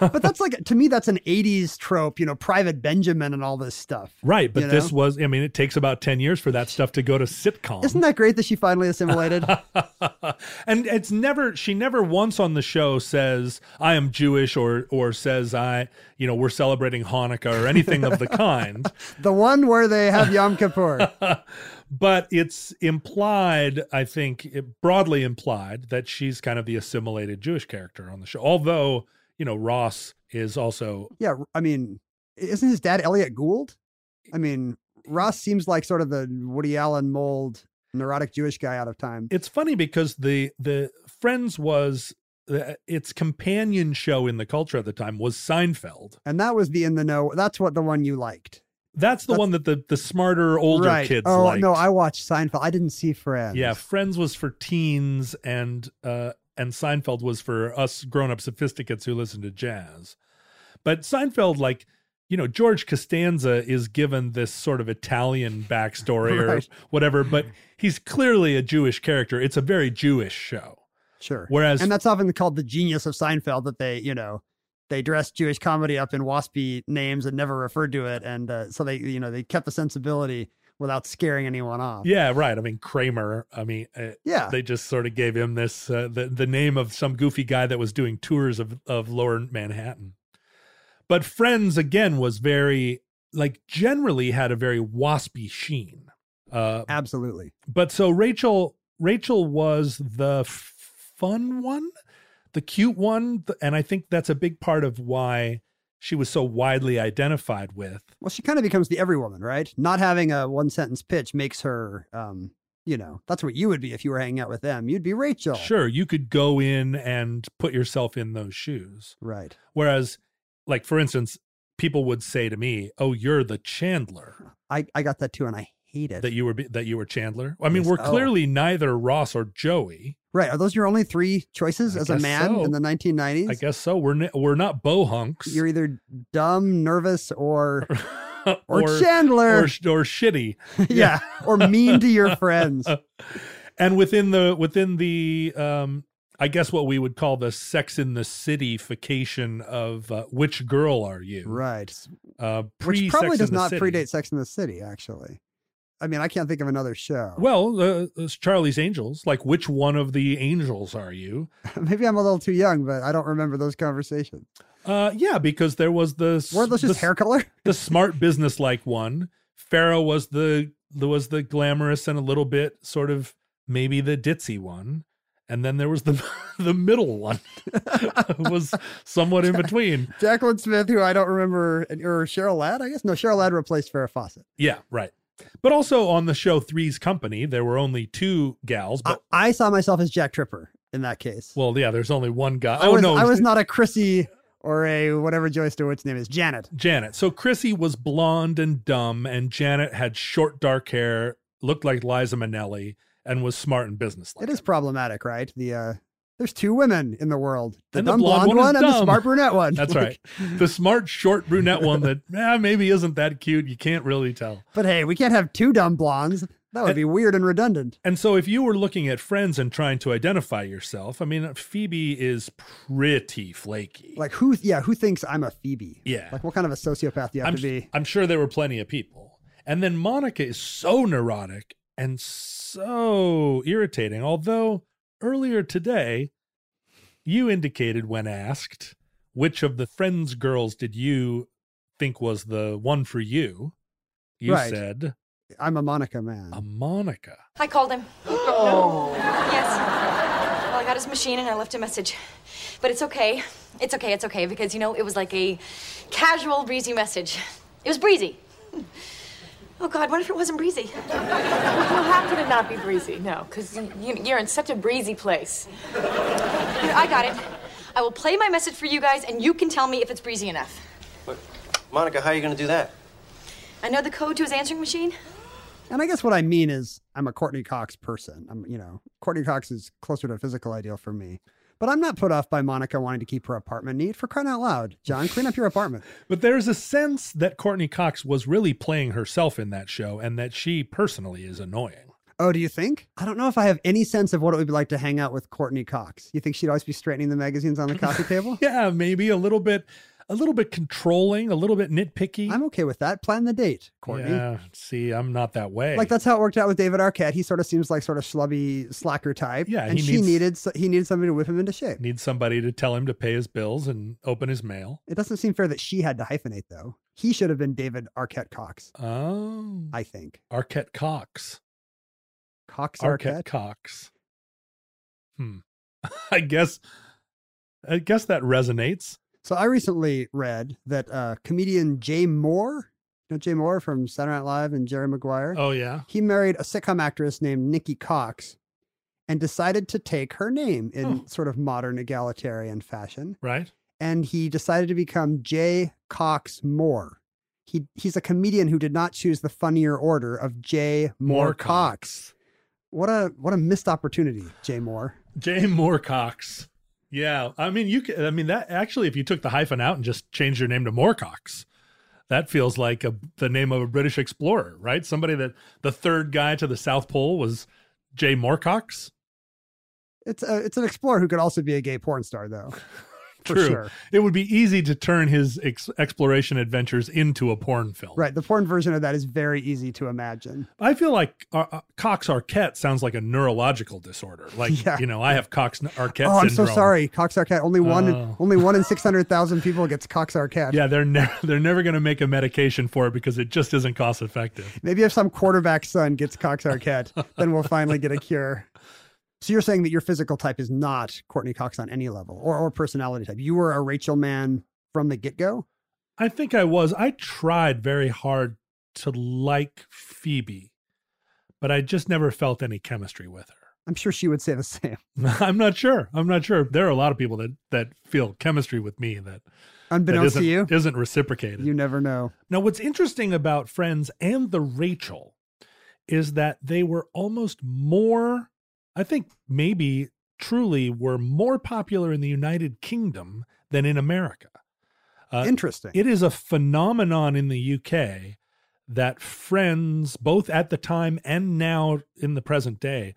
but that's like to me, that's an 80s trope. You know, Private Benjamin and all this stuff. Right, but You this was I mean it takes about 10 years for that stuff to go to sitcom. Isn't that great that she finally assimilated? and it's never she never once on the show says I am Jewish or or says I, you know, we're celebrating Hanukkah or anything of the kind. the one where they have Yom Kippur. But it's implied, I think, it broadly implied that she's kind of the assimilated Jewish character on the show. Although, you know, Ross is also Yeah, I mean, isn't his dad Elliot Gould? I mean, Ross seems like sort of the Woody Allen mold, neurotic Jewish guy out of time. it's funny because the the Friends was uh, its companion show in the culture at the time was Seinfeld. And that was the in the know. That's what the one you liked. That's the That's- one that the the smarter older right. kids Oh liked. no, I watched Seinfeld. I didn't see Friends. Yeah, Friends was for teens and uh and Seinfeld was for us grown-up sophisticates who listen to jazz. But Seinfeld like you know, George Costanza is given this sort of Italian backstory or whatever, but he's clearly a Jewish character. It's a very Jewish show. sure. Whereas and that's often called the genius of Seinfeld that they, you know, they dressed Jewish comedy up in waspy names and never referred to it, and uh, so they, you know, they kept the sensibility without scaring anyone off. yeah, right. I mean Kramer, I mean uh, Yeah. they just sort of gave him this uh, the the name of some goofy guy that was doing tours of of lower Manhattan. But Friends again was very like generally had a very waspy sheen. Uh, Absolutely. but so Rachel Rachel was the f- fun one, the cute one, and I think that's a big part of why she was so widely identified with. Well, she kind of becomes the every woman, right? Not having a one sentence pitch makes her, um, you know, that's what you would be if you were hanging out with them. You'd be Rachel. Sure, you could go in and put yourself in those shoes. Right. Whereas, like for instance, people would say to me, "Oh, you're the Chandler." I, I got that too, and I hate it. That you were that you were Chandler. I mean, Yes. we're Oh. clearly neither Ross or Joey. right. Are those your only three choices I as a man so. in the 1990s? I guess so. We're we're not bohunks. You're either dumb, nervous, or or, or Chandler. or, or shitty. yeah. or mean to your friends. and within the within the um I guess what we would call the sex in the city-fication of uh, which girl are you? Right. Uh, Which probably does not City. predate Sex in the City, actually. I mean, I can't think of another show. Well, uh, Charlie's Angels. Like, which one of the angels are you? Maybe I'm a little too young, but I don't remember those conversations. Uh, yeah, because there was the Were those just the, hair color? the smart business like one. Farrah was the was the glamorous and a little bit sort of maybe the ditzy one, and then there was the the middle one was somewhat in between. Jaclyn Smith, who I don't remember, or Cheryl Ladd, I guess. No, Cheryl Ladd replaced Farrah Fawcett. Yeah, right. But also on the show Three's Company, there were only two gals. I, But I saw myself as Jack Tripper in that case. well, yeah, there's only one guy. I oh was, no, I was not a Chrissy or a whatever Joy Stewart's name is, Janet. Janet. So Chrissy was blonde and dumb, and Janet had short dark hair, looked like Liza Minnelli, and was smart and businesslike. It is problematic, right? The uh there's two women in the world. The And the dumb blonde blonde, one one, and the smart brunette one. That's Like, right. The smart, short brunette one that eh, maybe isn't that cute. You can't really tell. But hey, we can't have two dumb blondes. That would be weird and redundant. And so, if you were looking at friends and trying to identify yourself, I mean, Phoebe is pretty flaky. Like who yeah, who thinks I'm a Phoebe? Yeah. Like what kind of a sociopath do you have I'm, to be? I'm sure there were plenty of people. And then Monica is so neurotic and so irritating. Although earlier today, you indicated when asked which of the Friends girls did you think was the one for you, you Right. said I'm a Monica man. a Monica. I called him. Oh. Yes. Well, I got his machine and I left a message. But it's okay. It's okay, it's okay, because, you know, it was like a casual, breezy message. It was breezy. Oh, God, what if it wasn't breezy? Well, how could it not be breezy? No, because you, you're in such a breezy place. Here, I got it. I will play my message for you guys, and you can tell me if it's breezy enough. But, Monica, how are you going to do that? I know the code to his answering machine. And I guess what I mean is I'm a Courteney Cox person. I'm, you know, Courteney Cox is closer to a physical ideal for me. But I'm not put off by Monica wanting to keep her apartment neat for crying out loud. John, clean up your apartment. But there's a sense that Courteney Cox was really playing herself in that show and that she personally is annoying. Oh, do you think? I don't know if I have any sense of what it would be like to hang out with Courteney Cox. You think she'd always be straightening the magazines on the coffee table? Yeah, maybe a little bit a little bit controlling, a little bit nitpicky. I'm okay with that. Plan the date, Courteney. Yeah, see, I'm not that way. Like that's how it worked out with David Arquette. He sort of seems like sort of schlubby slacker type. Yeah, and he she needs- needed he needed somebody to whip him into shape. Needs somebody to tell him to pay his bills and open his mail. It doesn't seem fair that she had to hyphenate though. He should have been David Arquette Cox. Oh, I think Arquette Cox. Cox Arquette Arquette. Cox. Hmm. I guess. I guess that resonates. So I recently read that uh, comedian Jay Mohr, you know Jay Mohr from Saturday Night Live and Jerry Maguire. Oh yeah. He married a sitcom actress named Nikki Cox, and decided to take her name in Oh. sort of modern egalitarian fashion. Right. and he decided to become Jay Cox Mohr. He he's a comedian who did not choose the funnier order of Jay Mohr, Moore Cox. What a what a missed opportunity, Jay Mohr. Jay Moorcox. Yeah, I mean, you. Can, I mean, that actually, if you took the hyphen out and just changed your name to Moorcox, that feels like a, the name of a British explorer, right? Somebody that the third guy to the South Pole was Jay Moorcox. It's a, it's an explorer who could also be a gay porn star, though. True. sure. It would be easy to turn his ex- exploration adventures into a porn film. Right. The porn version of that is very easy to imagine. I feel like uh, uh, Cox Arquette sounds like a neurological disorder. Like, Yeah. you know, I have Cox Arquette oh, I'm syndrome. so sorry. Cox Arquette. Only one. Oh. Only one in six hundred thousand people gets Cox Arquette. Yeah, they're ne- they're never going to make a medication for it because it just isn't cost effective. Maybe if some quarterback son gets Cox Arquette, then we'll finally get a cure. So you're saying that your physical type is not Courteney Cox on any level, or or personality type. You were a Rachel man from the get go. I think I was. I tried very hard to like Phoebe, but I just never felt any chemistry with her. I'm sure she would say the same. I'm not sure. I'm not sure. There are a lot of people that that feel chemistry with me that Unbeknownst that to you, isn't reciprocated. you never know. Now, what's interesting about Friends and the Rachel is that they were almost more, I think maybe truly were more popular in the United Kingdom than in America. Uh, Interesting. It is a phenomenon in the UK that Friends, both at the time and now in the present day,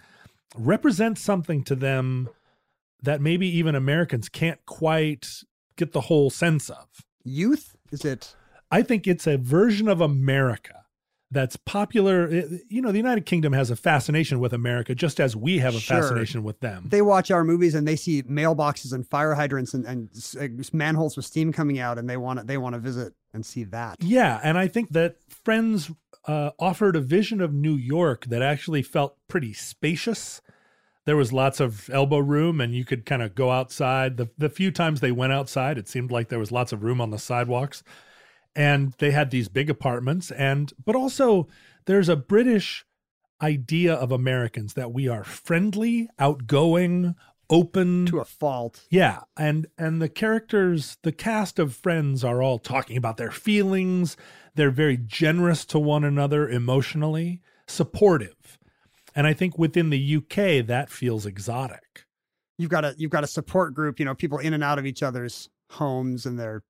represent something to them that maybe even Americans can't quite get the whole sense of. Youth? Is it? I think it's a version of America that's popular. You know, the United Kingdom has a fascination with America just as we have a Sure. fascination with them. They watch our movies and they see mailboxes and fire hydrants and, and uh, manholes with steam coming out, and they want to they want to visit and see that. Yeah, and I think that Friends uh, offered a vision of New York that actually felt pretty spacious. There was lots of elbow room, and you could kind of go outside. The the few times they went outside, it seemed like there was lots of room on the sidewalks, and they had these big apartments. And but also, there's a British idea of Americans that we are friendly, outgoing, open to a fault. Yeah, and and the characters, the cast of friends are all talking about their feelings. They're very generous to one another emotionally, supportive. And I think within the UK that feels exotic. You've got a you've got a support group. You know, people in and out of each other's homes in their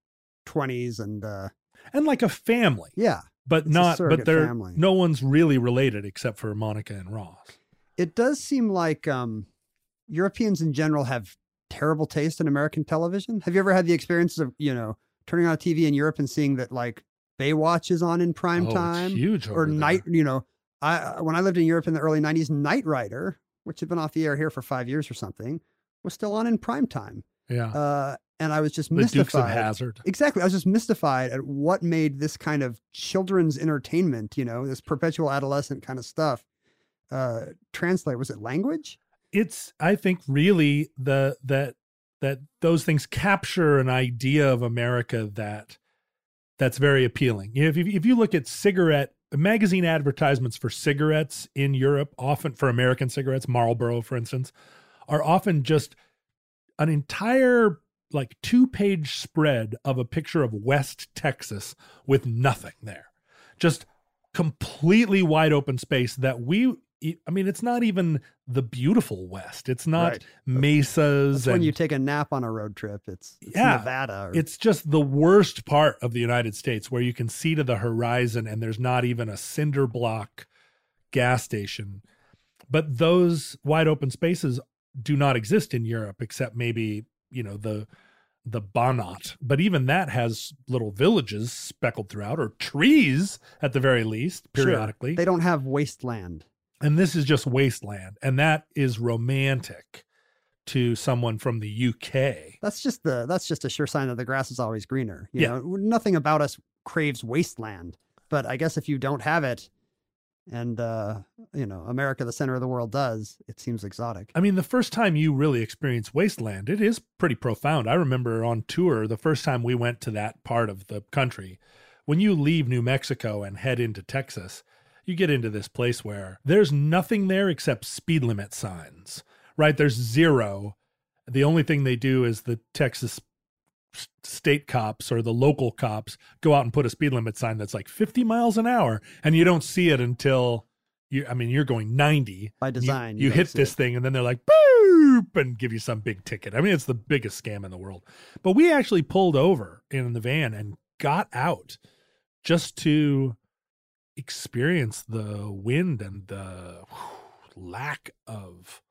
twenties, and uh, And like a family. yeah, But not but they're family. no one's really related except for Monica and Ross. it does seem like um, Europeans in general have terrible taste in American television. Have you ever had the experiences of you know turning on a TV in Europe and seeing that like Baywatch is on in prime Oh, time, huge or there. Night? You know, I when I lived in Europe in the early '90s, Knight Rider, which had been off the air here for five years or something, was still on in prime time. Yeah. Uh, and I was just the mystified. Dukes of Hazzard. Exactly. I was just mystified at what made this kind of children's entertainment, you know, this perpetual adolescent kind of stuff, uh, translate. Was it language? it's i think really the that that those things capture an idea of america that that's very appealing you know, if you, if you look at cigarette magazine advertisements for cigarettes in europe often for american cigarettes marlboro for instance are often just an entire like two page spread of a picture of west texas with nothing there just completely wide open space that we I mean, it's not even the beautiful West. It's not Right. mesas. That's when you take a nap on a road trip. It's, it's yeah, Nevada. Or, It's just the worst part of the United States where you can see to the horizon and there's not even a cinder block gas station. But those wide open spaces do not exist in Europe except maybe, you know, the the Banat. But even that has little villages speckled throughout or trees at the very least Sure. periodically. They don't have wasteland. And this is just wasteland. And that is romantic to someone from the UK. That's just the that's just a sure sign that the grass is always greener. You Yeah. know, nothing about us craves wasteland. But I guess if you don't have it, and uh, you know, America, the center of the world, does, it seems exotic. I mean, the first time you really experience wasteland, it is pretty profound. I remember on tour, the first time we went to that part of the country, when you leave New Mexico and head into Texas, you get into this place where there's nothing there except speed limit signs, right? There's zero. The only thing they do is the Texas state cops or the local cops go out and put a speed limit sign that's like 50 miles an hour and you don't see it until you I mean you're going 90 By design, You, you don't hit this it. thing and then they're like boop and give you some big ticket. I mean it's the biggest scam in the world. But we actually pulled over in the van and got out just to experience the wind and the whew, lack of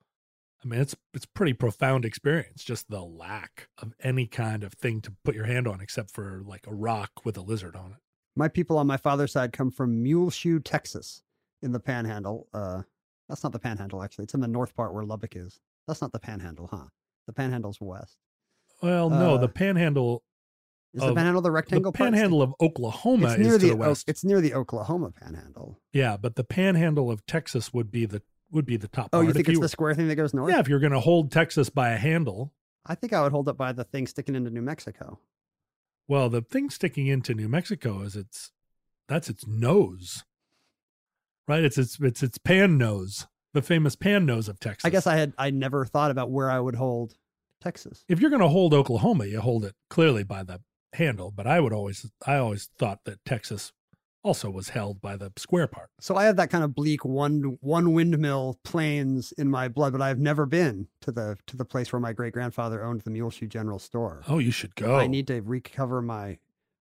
I mean, it's it's pretty profound experience. Just the lack of any kind of thing to put your hand on, except for like a rock with a lizard on it. My people on my father's side come from Muleshoe, Texas, in the Panhandle. Uh, that's not the Panhandle, actually. It's in the north part where Lubbock is. That's not the Panhandle, huh? The Panhandle's west. Well, no, Uh, the Panhandle. Is the of- Panhandle the rectangle The part? Panhandle of Oklahoma it's is near to the, the west. it's near the Oklahoma Panhandle. yeah, but the Panhandle of Texas would be the would be the top. Oh, part. you If think it's the square thing that goes north? Yeah, if you're going to hold Texas by a handle, I think I would hold it by the thing sticking into New Mexico. well, the thing sticking into New Mexico is its that's its nose, right? It's its it's its pan nose, the famous pan nose of Texas. I guess I had I never thought about where I would hold Texas. if you're going to hold Oklahoma, you hold it clearly by the handle. But I would always I always thought that Texas also was held by the square part. So I have that kind of bleak one one windmill plains in my blood, but I've never been to the to the place where my great grandfather owned the Muleshoe General Store. Oh, you should go. I need to recover my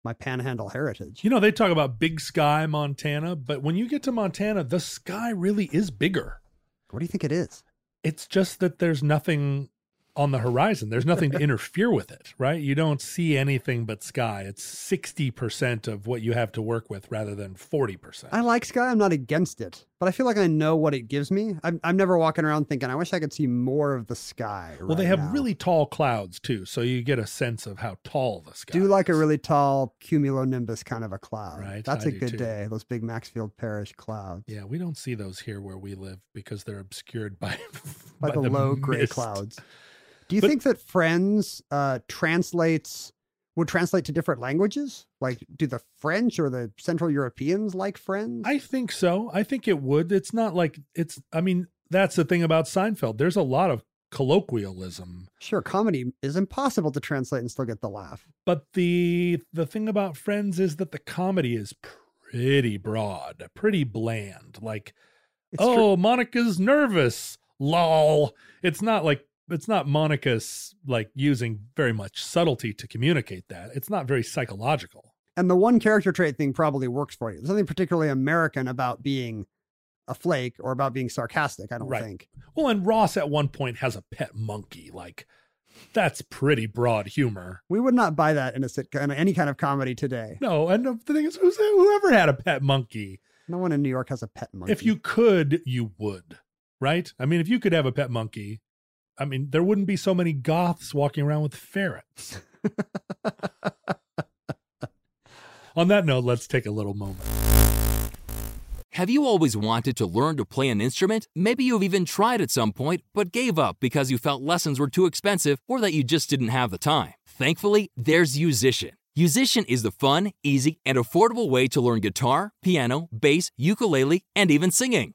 my panhandle heritage. You know, they talk about big sky Montana, but when you get to Montana, the sky really is bigger. What do you think it is? It's just that there's nothing on the horizon. There's nothing to interfere with it, right? You don't see anything but sky. It's 60% of what you have to work with rather than 40%. I like sky. I'm not against it, but I feel like I know what it gives me. I'm I'm never walking around thinking I wish I could see more of the sky. well, they have now." really tall clouds too, so you get a sense of how tall the sky do like a really tall cumulonimbus kind of a cloud. Right, That's I a good too. day. Those big Maxfield Parrish clouds. Yeah, we don't see those here where we live because they're obscured by by, the, low gray clouds. Do you But- think that Friends uh, translates would translate to different languages? Like, do the French or the Central Europeans like Friends? I think so. I think it would. It's not like it's. I mean, that's the thing about Seinfeld. There's a lot of colloquialism, Sure, comedy is impossible to translate and still get the laugh. but the the thing about Friends is that the comedy is pretty broad, pretty bland. Like, It's oh, Monica's nervous. Lol. It's not like it's not Monica's like using very much subtlety to communicate that. It's not very psychological. And the one character trait thing probably works for you. There's nothing particularly American about being a flake or about being sarcastic, I don't Right. think. Well, and Ross at one point has a pet monkey. Like, that's pretty broad humor. We would not buy that in a sitcom, in any kind of comedy today. No, and the thing is, who's, whoever had a pet monkey? No one in New York has a pet monkey. If you could, you would, right? I mean, if you could have a pet monkey, I mean, there wouldn't be so many goths walking around with ferrets. On that note, let's take a little moment. Have you always wanted to learn to play an instrument? Maybe you've even tried at some point, but gave up because you felt lessons were too expensive or that you just didn't have the time. Thankfully, there's Yousician. Yousician is the fun, easy, and affordable way to learn guitar, piano, bass, ukulele, and even singing.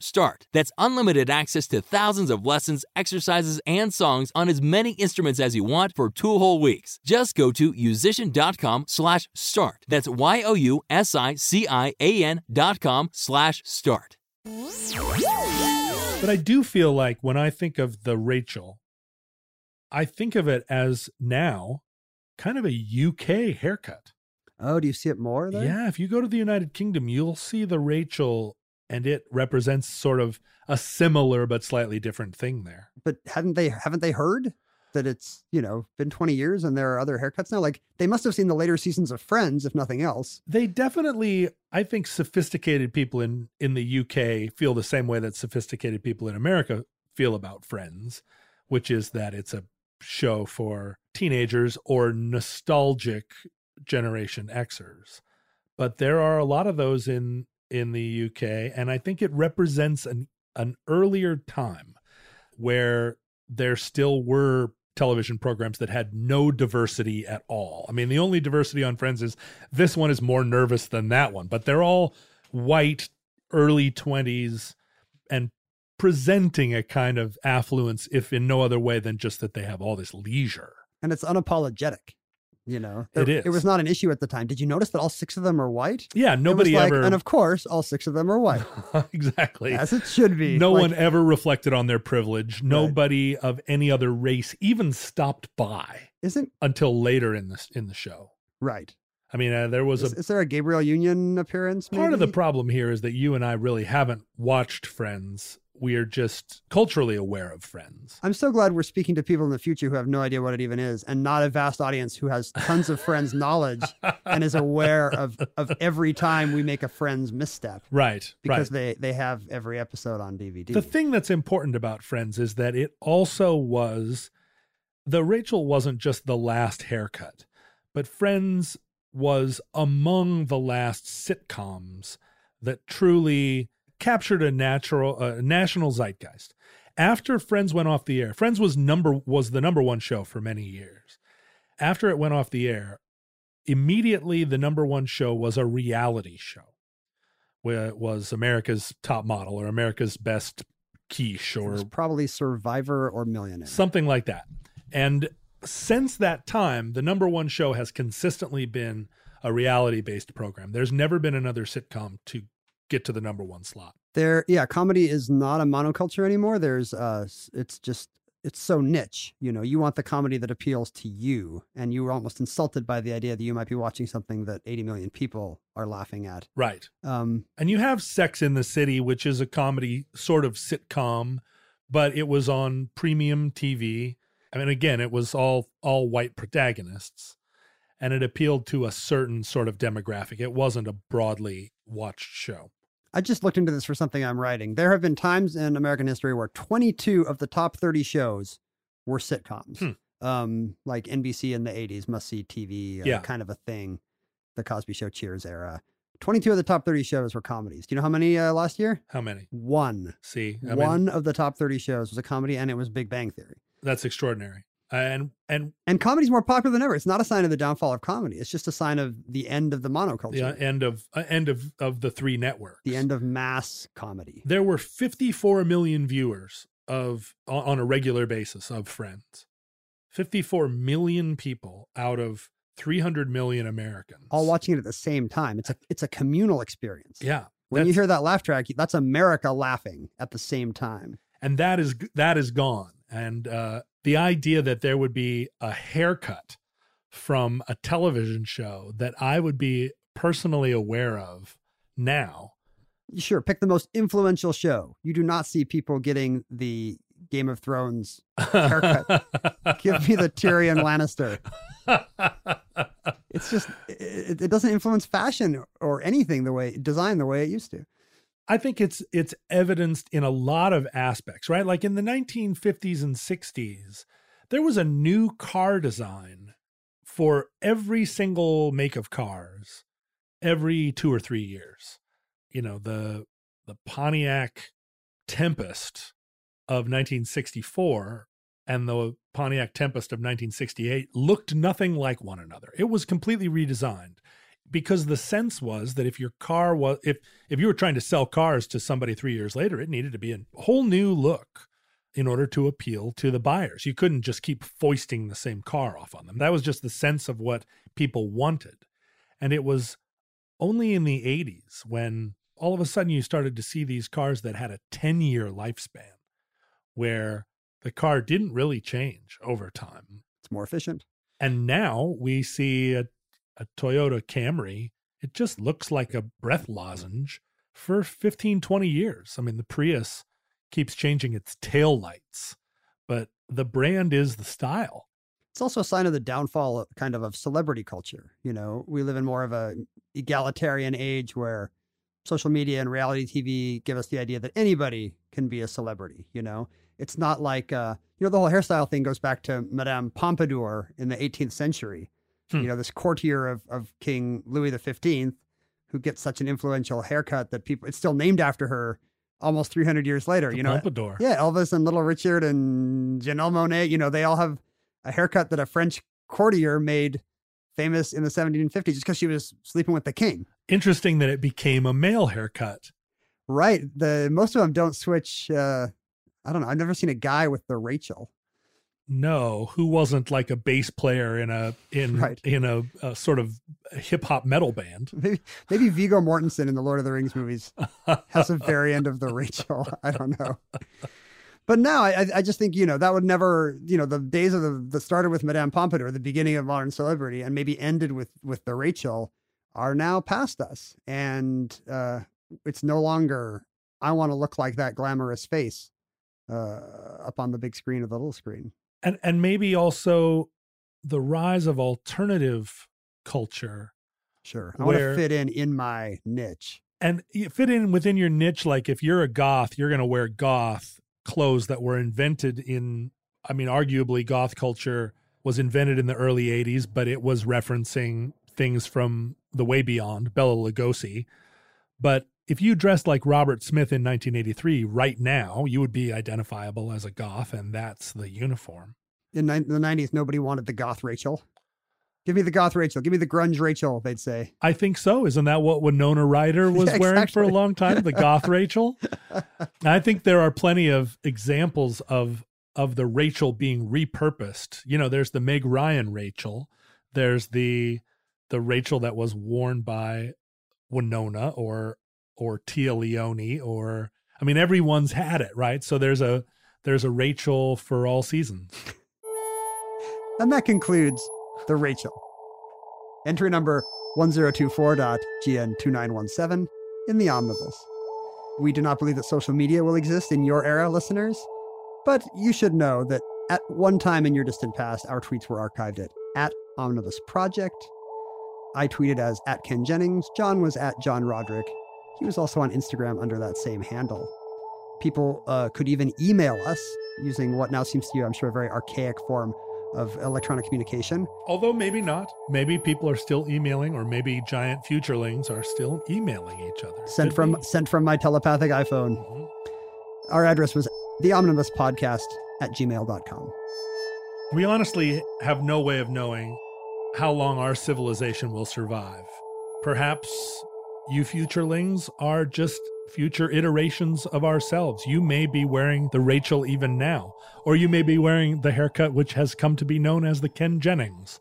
start. That's unlimited access to thousands of lessons, exercises, and songs on as many instruments as you want for two whole weeks. Just go to yousician.com slash start. That's Y-O-U-S-I-C-I-A-N dot com slash start. But I do feel like when I think of the Rachel, I think of it as now kind of a UK haircut. Oh, do you see it more there? Yeah, if you go to the United Kingdom, you'll see the Rachel, and it represents sort of a similar but slightly different thing there. But haven't they haven't they heard that it's, you know, been 20 years and there are other haircuts now? Like they must have seen the later seasons of Friends, if nothing else. They definitely, I think, sophisticated people in in the UK feel the same way that sophisticated people in America feel about Friends, which is that it's a show for teenagers or nostalgic Generation Xers. But there are a lot of those in in the UK, and I think it represents an an earlier time where there still were television programs that had no diversity at all. I mean, the only diversity on Friends is this one is more nervous than that one, but they're all white, early 20s, and presenting a kind of affluence, if in no other way than just that they have all this leisure. And it's unapologetic. You know, It It is. was not an issue at the time. Did you notice that all six of them are white? Yeah, It nobody like- ever. And of course, all six of them are white. exactly. As it should be. No Like- one ever reflected on their privilege. Nobody of any other race even stopped by. Isn't until later in this in the show. Right. I mean, uh, there was Is, a is there a Gabrielle Union appearance? part of the problem here is that you and I really haven't watched Friends. We are just culturally aware of Friends. I'm so glad we're speaking to people in the future who have no idea what it even is, and not a vast audience who has tons of Friends knowledge and is aware of of every time we make a Friends misstep. Right, Because right. they they have every episode on DVD. The thing that's important about Friends is that it also was the Rachel wasn't just the last haircut, but Friends was among the last sitcoms that truly captured a natural uh, national zeitgeist. After Friends went off the air, Friends was number was the number one show for many years. After it went off the air, immediately the number one show was a reality show where it was America's Top Model or America's Best Quiche It or was probably Survivor or Millionaire. something like that. And since that time, the number one show has consistently been a reality based program. There's never been another sitcom to get to the number one slot. There, yeah, comedy is not a monoculture anymore. There's, uh, it's just, it's so niche. You know, you want the comedy that appeals to you, and you were almost insulted by the idea that you might be watching something that 80 million people are laughing at. Right. Um, And you have Sex in the City, which is a comedy sort of sitcom, but it was on premium TV. I mean, again, it was all all white protagonists, and it appealed to a certain sort of demographic. It wasn't a broadly watched show. I just looked into this for something I'm writing. There have been times in American history where 22 of the top 30 shows were sitcoms. Hmm. Um, like NBC in the 80s, must see TV, uh, Yeah. kind of a thing. The Cosby Show, Cheers era. 22 of the top 30 shows were comedies. Do you know how many uh, last year? How many? One. See, I mean, One of the top 30 shows was a comedy, and it was Big Bang Theory. that's extraordinary. And and And comedy's more popular than ever. It's not a sign of the downfall of comedy. It's just a sign of the end of the monoculture, the end of uh, end of of the three networks. the end of mass comedy. There were 54 million viewers of on on a regular basis of Friends. 54 million people out of 300 million Americans. All watching it at the same time. It's a it's a communal experience. Yeah. When you hear that laugh track, that's America laughing at the same time. and that is that is gone. And uh, the idea that there would be a haircut from a television show that I would be personally aware of now. Sure, pick the most influential show. You do not see people getting the Game of Thrones haircut. Give me the Tyrion Lannister. It's just it, it doesn't influence fashion or anything the way design the way it used to. I think it's it's evidenced in a lot of aspects, right? Like in the 1950s and 60s, there was a new car design for every single make of cars every 2 or 3 years. You know, the the Pontiac Tempest of 1964 and the Pontiac Tempest of 1968 looked nothing like one another. It was completely redesigned because the sense was that if your car was if if you were trying to sell cars to somebody 3 years later, it needed to be a whole new look in order to appeal to the buyers. You couldn't just keep foisting the same car off on them. That was just the sense of what people wanted. And it was only in the 80s when all of a sudden you started to see these cars that had a 10 year lifespan where the car didn't really change over time. It's more efficient. And now we see a, a Toyota Camry. It just looks like a breath lozenge for 15, 20 years. I mean, the Prius keeps changing its tail lights, but the brand is the style. It's also a sign of the downfall kind of of celebrity culture. You know, we live in more of a egalitarian age where social media and reality TV give us the idea that anybody can be a celebrity, you know. It's not like uh, you know, the whole hairstyle thing goes back to Madame Pompadour in the 18th century. Hmm. You know, this courtier of of King Louis XV who gets such an influential haircut that people it's still named after her almost 300 years later, The you know. Pompadour. Yeah, Elvis and Little Richard and Janelle Monáe, you know, they all have a haircut that a French courtier made famous in the 1750s just because she was sleeping with the king. Interesting that it became a male haircut. Right. The most of them don't switch. Uh, I don't know. I've never seen a guy with the Rachel. No, who wasn't like a bass player in a in Right. in a, a sort of hip hop metal band. Maybe maybe Viggo Mortensen in the Lord of the Rings movies has a variant of the Rachel. I don't know. But now I, I- just think you know that would never you know the days of the that started with Madame Pompadour, the beginning of modern celebrity, and maybe ended with with the Rachel, are now past us, and uh, it's no longer I want to look like that glamorous face uh, up on the big screen or the little screen. And and maybe also the rise of alternative culture Sure, I want to fit in in my niche. and you fit in within your niche like if you're a goth you're going to wear goth clothes that were invented in i mean arguably goth culture was invented in the early 80s but it was referencing things from the way beyond bela lugosi but if you dressed like robert smith in 1983 right now you would be identifiable as a goth and that's the uniform in ni- the 90s nobody wanted the goth rachel give me the goth rachel give me the grunge rachel they'd say I think so. Isn't that what Winona Ryder was Yeah, wearing for a long time? The goth Rachel. I think there are plenty of examples of of the Rachel being repurposed. You know, there's the Meg Ryan Rachel. There's the the Rachel that was worn by Winona or or Téa Leoni or I mean everyone's had it, right? So there's a there's a Rachel for all seasons. and that concludes the rachel. Entry number 1024.gn2917 in the omnibus. We do not believe that social media will exist in your era listeners but you should know that at one time in your distant past our tweets were archived at at omnibus project. I tweeted as at ken jennings. John was at john roderick he was also on instagram under that same handle people uh, could even email us using what now seems to you i'm sure a very archaic form of electronic communication Although maybe not. Maybe people are still emailing, or maybe giant futurelings are still emailing each other. sent Could from be. sent from my telepathic iphone Mhm. our address was the omnibus podcast at gmail.com We honestly have no way of knowing how long our civilization will survive. Perhaps you futurelings are just future iterations of ourselves. You may be wearing the Rachel even now, or you may be wearing the haircut which has come to be known as the Ken Jennings,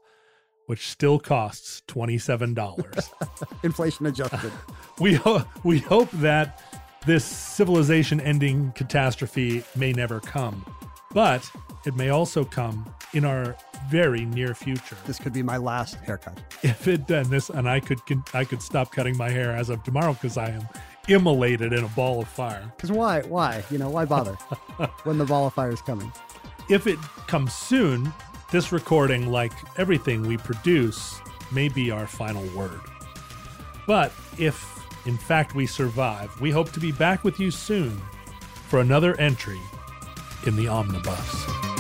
which still costs $27. inflation adjusted we ho- we hope that this civilization ending catastrophe may never come but it may also come in our very near future. This could be my last haircut. If it and this and i could i could stop cutting my hair as of tomorrow because i am immolated in a ball of fire. Because why why? You know why bother when the ball of fire is coming? If it comes soon this recording like everything we produce may be our final word. But if in fact we survive we hope to be back with you soon for another entry in the omnibus